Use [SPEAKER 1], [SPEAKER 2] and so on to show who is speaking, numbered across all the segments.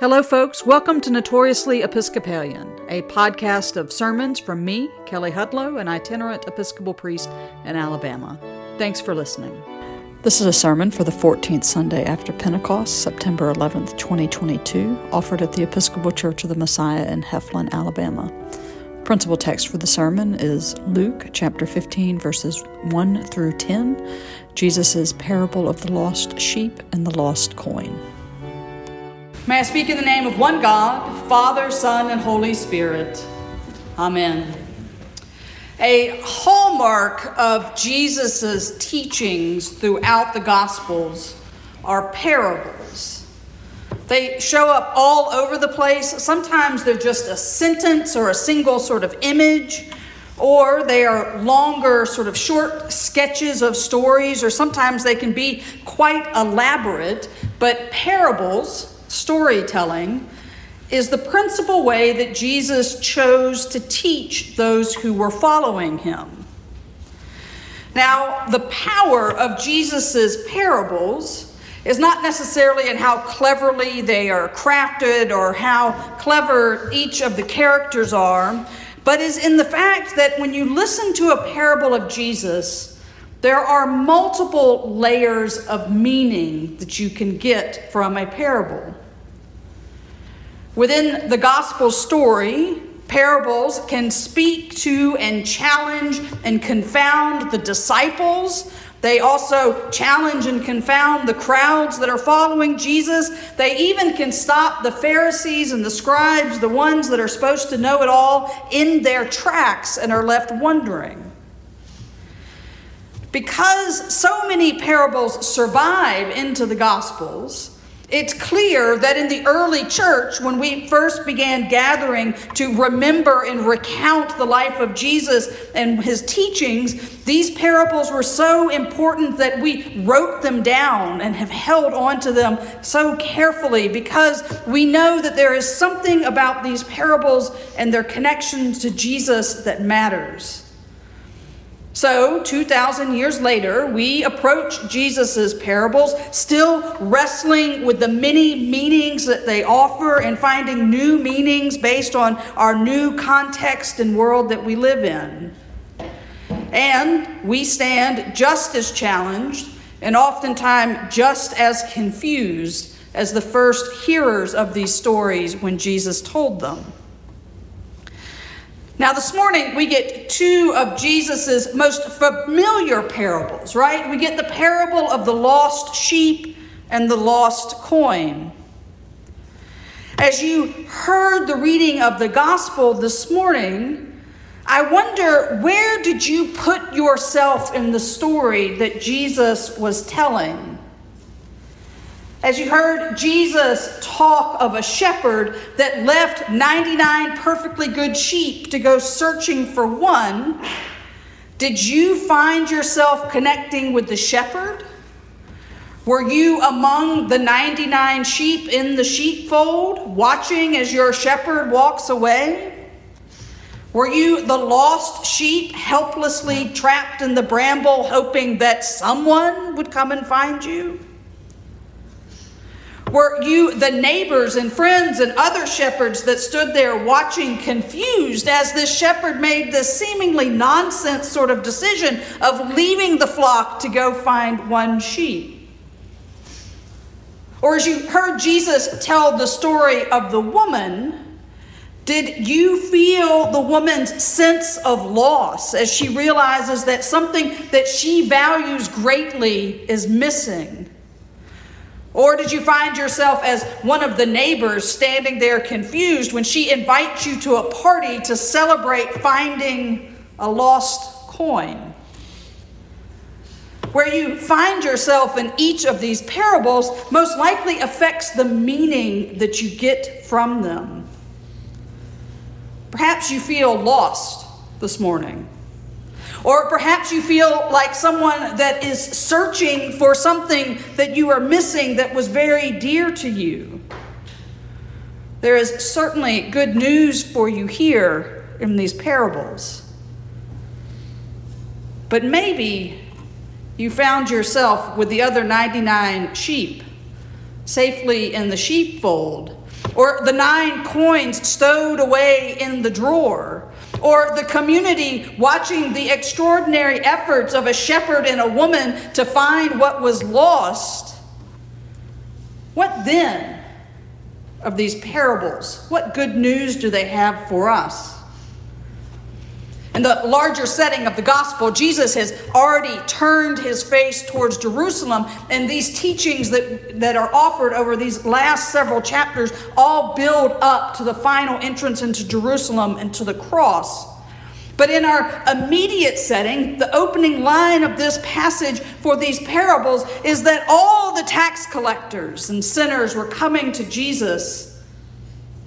[SPEAKER 1] Hello, folks. Welcome to Notoriously Episcopalian, a podcast of sermons from me, Kelly Hudlow, an itinerant Episcopal priest in Alabama. Thanks for listening. This is a sermon for the 14th Sunday after Pentecost, September 11th, 2022, offered at the Episcopal Church of the Messiah in Heflin, Alabama. Principal text for the sermon is Luke chapter 15, verses 1 through 10, Jesus' parable of the lost sheep and the lost coin. May I speak in the name of one God, Father, Son, and Holy Spirit. Amen. A hallmark of Jesus' teachings throughout the Gospels are parables. They show up all over the place. Sometimes they're just a sentence or a single sort of image, or they are longer, sort of short sketches of stories, or sometimes they can be quite elaborate. But parables, storytelling is the principal way that Jesus chose to teach those who were following him. Now, the power of Jesus' parables is not necessarily in how cleverly they are crafted or how clever each of the characters are, but is in the fact that when you listen to a parable of Jesus, there are multiple layers of meaning that you can get from a parable. Within the gospel story, parables can speak to and challenge and confound the disciples. They also challenge and confound the crowds that are following Jesus. They even can stop the Pharisees and the scribes, the ones that are supposed to know it all, in their tracks and are left wondering. Because so many parables survive into the Gospels, it's clear that in the early church, when we first began gathering to remember and recount the life of Jesus and his teachings, these parables were so important that we wrote them down and have held on to them so carefully because we know that there is something about these parables and their connection to Jesus that matters. So, 2,000 years later, we approach Jesus' parables, still wrestling with the many meanings that they offer and finding new meanings based on our new context and world that we live in. And we stand just as challenged and oftentimes just as confused as the first hearers of these stories when Jesus told them. Now, this morning, we get two of Jesus' most familiar parables, right? We get the parable of the lost sheep and the lost coin. As you heard the reading of the gospel this morning, I wonder where did you put yourself in the story that Jesus was telling? As you heard Jesus talk of a shepherd that left 99 perfectly good sheep to go searching for one, did you find yourself connecting with the shepherd? Were you among the 99 sheep in the sheepfold, watching as your shepherd walks away? Were you the lost sheep, helplessly trapped in the bramble, hoping that someone would come and find you? Were you the neighbors and friends and other shepherds that stood there watching confused as this shepherd made this seemingly nonsense sort of decision of leaving the flock to go find one sheep? Or as you heard Jesus tell the story of the woman, did you feel the woman's sense of loss as she realizes that something that she values greatly is missing? Or did you find yourself as one of the neighbors standing there confused when she invites you to a party to celebrate finding a lost coin? Where you find yourself in each of these parables most likely affects the meaning that you get from them. Perhaps you feel lost this morning. Or perhaps you feel like someone that is searching for something that you are missing that was very dear to you. There is certainly good news for you here in these parables. But maybe you found yourself with the other 99 sheep safely in the sheepfold or the nine coins stowed away in the drawer, or the community watching the extraordinary efforts of a shepherd and a woman to find what was lost, what then of these parables? What good news do they have for us? In the larger setting of the gospel, Jesus has already turned his face towards Jerusalem, and these teachings that, that are offered over these last several chapters all build up to the final entrance into Jerusalem and to the cross. But in our immediate setting, the opening line of this passage for these parables is that all the tax collectors and sinners were coming to Jesus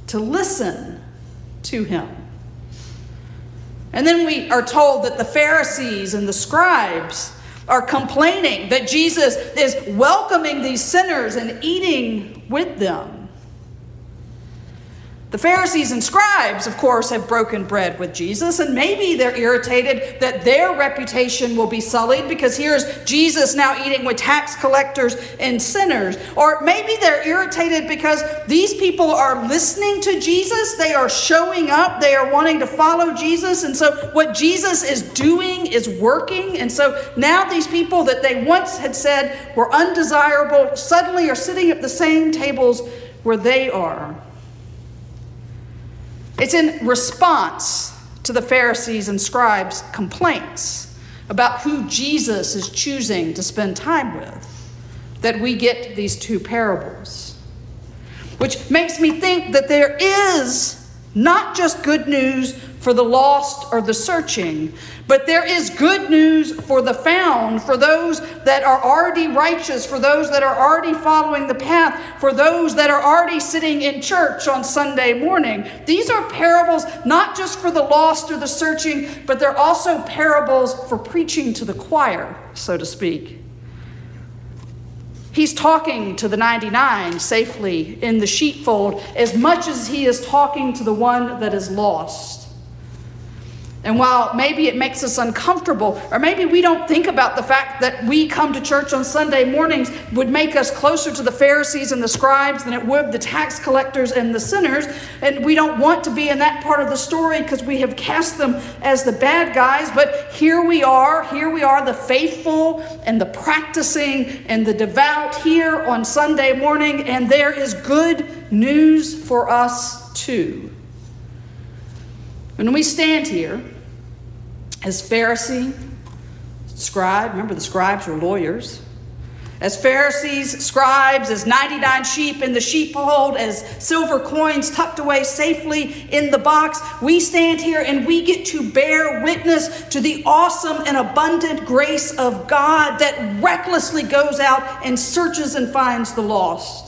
[SPEAKER 1] to listen to him. And then we are told that the Pharisees and the scribes are complaining that Jesus is welcoming these sinners and eating with them. The Pharisees and scribes, of course, have broken bread with Jesus, and maybe they're irritated that their reputation will be sullied because here's Jesus now eating with tax collectors and sinners. Or maybe they're irritated because these people are listening to Jesus, they are showing up, they are wanting to follow Jesus, and so what Jesus is doing is working. And so now these people that they once had said were undesirable suddenly are sitting at the same tables where they are. It's in response to the Pharisees and scribes' complaints about who Jesus is choosing to spend time with that we get these two parables. Which makes me think that there is not just good news for the lost or the searching, but there is good news for the found, for those that are already righteous, for those that are already following the path, for those that are already sitting in church on Sunday morning. These are parables not just for the lost or the searching, but they're also parables for preaching to the choir, so to speak. He's talking to the 99 safely in the sheepfold as much as he is talking to the one that is lost. And while maybe it makes us uncomfortable, or maybe we don't think about the fact that we come to church on Sunday mornings would make us closer to the Pharisees and the scribes than it would the tax collectors and the sinners, and we don't want to be in that part of the story because we have cast them as the bad guys, but here we are, here we are, the faithful and the practicing and the devout here on Sunday morning, and there is good news for us too. When we stand here, as Pharisee, scribe, remember the scribes were lawyers. As Pharisees, scribes, as 99 sheep in the sheepfold, as silver coins tucked away safely in the box, we stand here and we get to bear witness to the awesome and abundant grace of God that recklessly goes out and searches and finds the lost.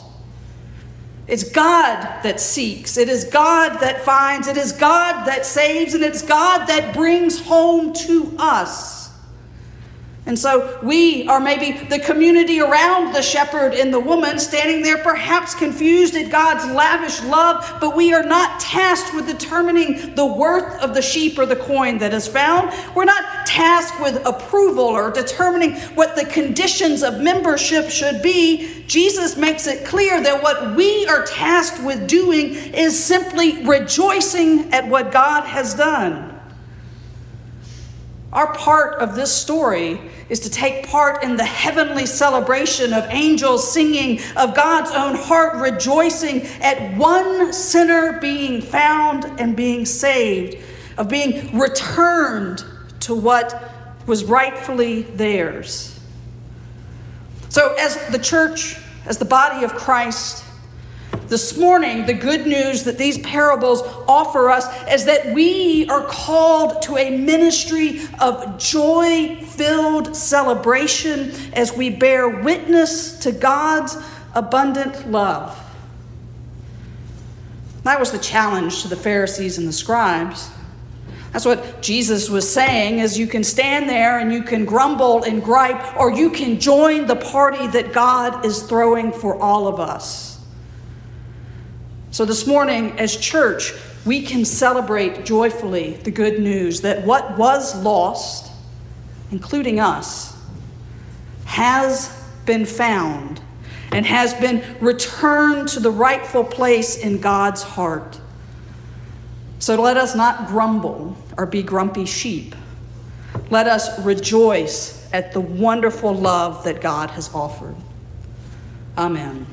[SPEAKER 1] It's God that seeks. It is God that finds. It is God that saves. And it's God that brings home to us. And so we are maybe the community around the shepherd and the woman, standing there perhaps confused at God's lavish love, but we are not tasked with determining the worth of the sheep or the coin that is found. We're not tasked with approval or determining what the conditions of membership should be. Jesus makes it clear that what we are tasked with doing is simply rejoicing at what God has done. Our part of this story is to take part in the heavenly celebration of angels singing, of God's own heart rejoicing at one sinner being found and being saved, of being returned to what was rightfully theirs. So, as the church, as the body of Christ, this morning, the good news that these parables offer us is that we are called to a ministry of joy filled celebration as we bear witness to God's abundant love. That was the challenge to the Pharisees and the scribes. That's what Jesus was saying is you can stand there and you can grumble and gripe or you can join the party that God is throwing for all of us. So, this morning, as church, we can celebrate joyfully the good news that what was lost, including us, has been found. and has been returned to the rightful place in God's heart. So let us not grumble or be grumpy sheep. Let us rejoice at the wonderful love that God has offered. Amen.